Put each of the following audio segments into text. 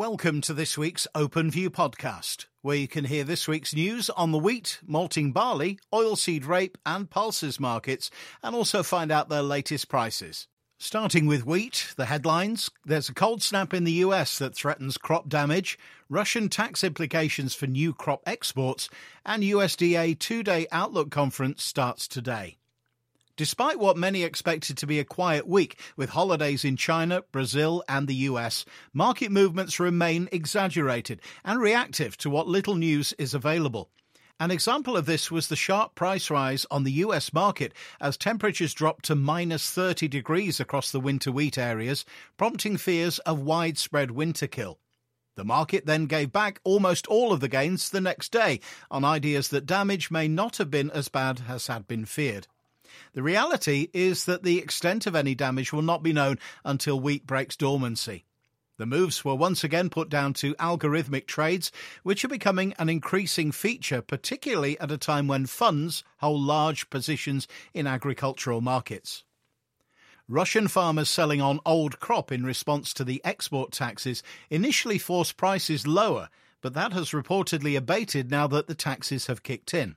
Welcome to this week's Open View podcast, where you can hear this week's news on the wheat, malting barley, oilseed rape, and pulses markets, and also find out their latest prices. Starting with wheat, the headlines there's a cold snap in the US that threatens crop damage, Russian tax implications for new crop exports, and USDA two day outlook conference starts today. Despite what many expected to be a quiet week with holidays in China, Brazil, and the US, market movements remain exaggerated and reactive to what little news is available. An example of this was the sharp price rise on the US market as temperatures dropped to minus 30 degrees across the winter wheat areas, prompting fears of widespread winter kill. The market then gave back almost all of the gains the next day on ideas that damage may not have been as bad as had been feared. The reality is that the extent of any damage will not be known until wheat breaks dormancy. The moves were once again put down to algorithmic trades, which are becoming an increasing feature, particularly at a time when funds hold large positions in agricultural markets. Russian farmers selling on old crop in response to the export taxes initially forced prices lower, but that has reportedly abated now that the taxes have kicked in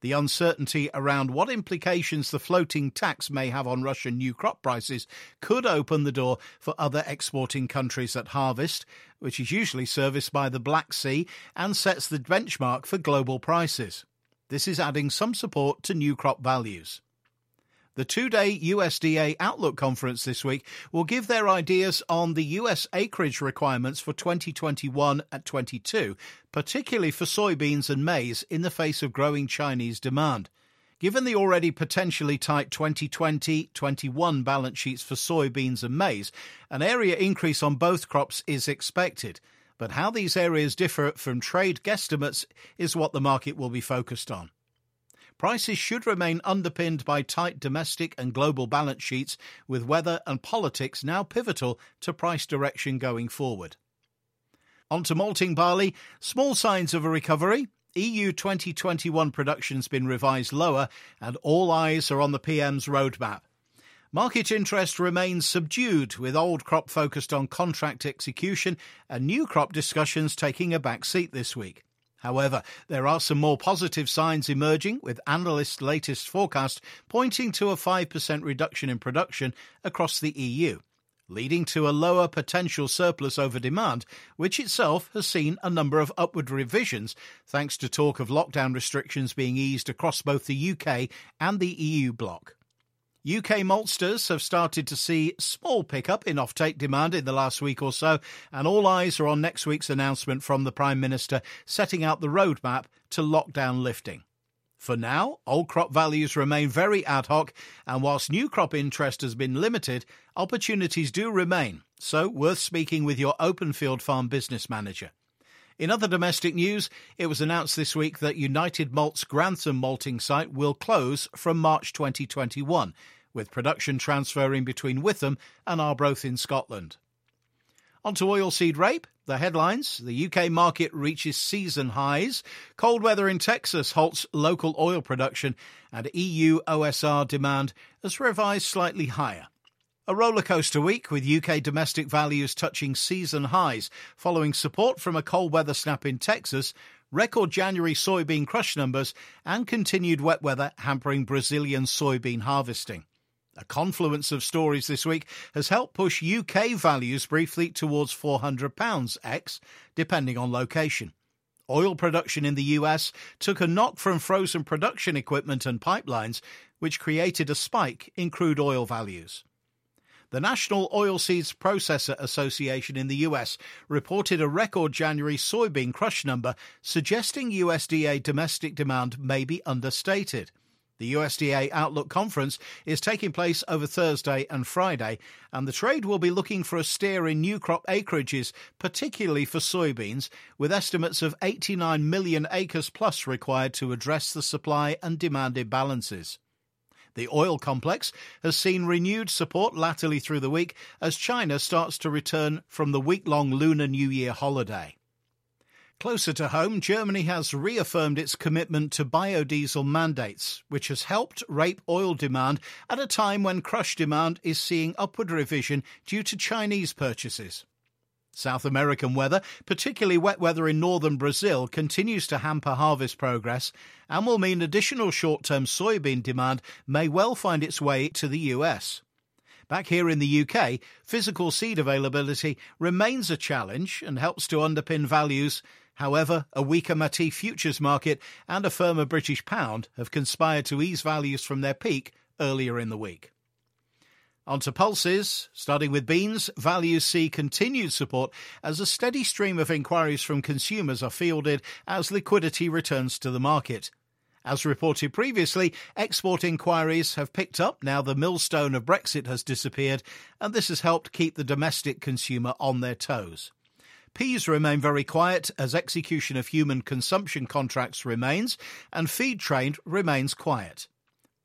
the uncertainty around what implications the floating tax may have on Russian new crop prices could open the door for other exporting countries at harvest, which is usually serviced by the Black Sea and sets the benchmark for global prices. This is adding some support to new crop values. The two day USDA Outlook conference this week will give their ideas on the US acreage requirements for 2021 and 22, particularly for soybeans and maize in the face of growing Chinese demand. Given the already potentially tight 2020 21 balance sheets for soybeans and maize, an area increase on both crops is expected. But how these areas differ from trade guesstimates is what the market will be focused on prices should remain underpinned by tight domestic and global balance sheets, with weather and politics now pivotal to price direction going forward. On to malting barley, small signs of a recovery. EU 2021 production's been revised lower, and all eyes are on the PM's roadmap. Market interest remains subdued, with old crop focused on contract execution and new crop discussions taking a back seat this week. However, there are some more positive signs emerging, with analysts' latest forecast pointing to a 5% reduction in production across the EU, leading to a lower potential surplus over demand, which itself has seen a number of upward revisions thanks to talk of lockdown restrictions being eased across both the UK and the EU bloc. UK maltsters have started to see small pickup in offtake demand in the last week or so, and all eyes are on next week's announcement from the Prime Minister setting out the roadmap to lockdown lifting. For now, old crop values remain very ad hoc, and whilst new crop interest has been limited, opportunities do remain, so worth speaking with your OpenField farm business manager. In other domestic news, it was announced this week that United Malt's Grantham malting site will close from March 2021, with production transferring between Witham and Arbroath in Scotland. On to oilseed rape. The headlines The UK market reaches season highs, cold weather in Texas halts local oil production, and EU OSR demand is revised slightly higher. A rollercoaster week with UK domestic values touching season highs following support from a cold weather snap in Texas, record January soybean crush numbers, and continued wet weather hampering Brazilian soybean harvesting. A confluence of stories this week has helped push UK values briefly towards £400 X, depending on location. Oil production in the US took a knock from frozen production equipment and pipelines, which created a spike in crude oil values. The National Oilseeds Processor Association in the US reported a record January soybean crush number, suggesting USDA domestic demand may be understated. The USDA Outlook Conference is taking place over Thursday and Friday, and the trade will be looking for a steer in new crop acreages, particularly for soybeans, with estimates of 89 million acres plus required to address the supply and demand imbalances. The oil complex has seen renewed support latterly through the week as China starts to return from the week long Lunar New Year holiday. Closer to home, Germany has reaffirmed its commitment to biodiesel mandates, which has helped rape oil demand at a time when crush demand is seeing upward revision due to Chinese purchases. South American weather, particularly wet weather in northern Brazil, continues to hamper harvest progress and will mean additional short term soybean demand may well find its way to the US. Back here in the UK, physical seed availability remains a challenge and helps to underpin values. However, a weaker Matif futures market and a firmer British pound have conspired to ease values from their peak earlier in the week. On to pulses, starting with beans, values see continued support as a steady stream of inquiries from consumers are fielded as liquidity returns to the market. As reported previously, export inquiries have picked up now the millstone of Brexit has disappeared, and this has helped keep the domestic consumer on their toes. Peas remain very quiet as execution of human consumption contracts remains, and feed trade remains quiet.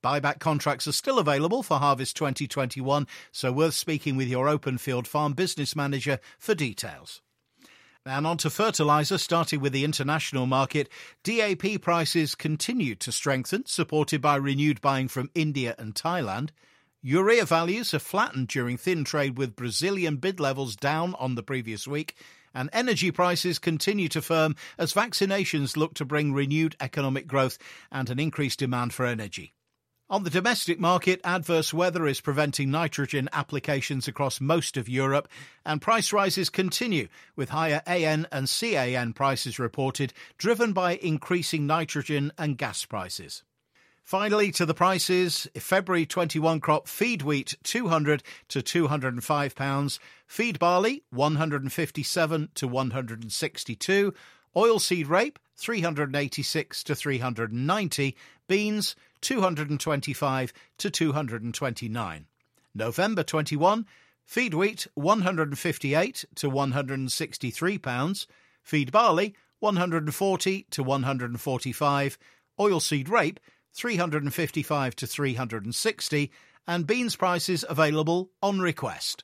Buyback contracts are still available for Harvest 2021, so worth speaking with your OpenField farm business manager for details. And on to fertiliser, starting with the international market. DAP prices continued to strengthen, supported by renewed buying from India and Thailand. Urea values have flattened during thin trade with Brazilian bid levels down on the previous week, and energy prices continue to firm as vaccinations look to bring renewed economic growth and an increased demand for energy. On the domestic market, adverse weather is preventing nitrogen applications across most of Europe, and price rises continue, with higher AN and CAN prices reported, driven by increasing nitrogen and gas prices. Finally, to the prices, February 21 crop feed wheat 200 to 205 pounds, feed barley 157 to 162, oilseed rape 386 to 390, beans 225 to 229. November 21, feed wheat 158 to 163 pounds, feed barley 140 to 145, oilseed rape 355 to 360, and beans prices available on request.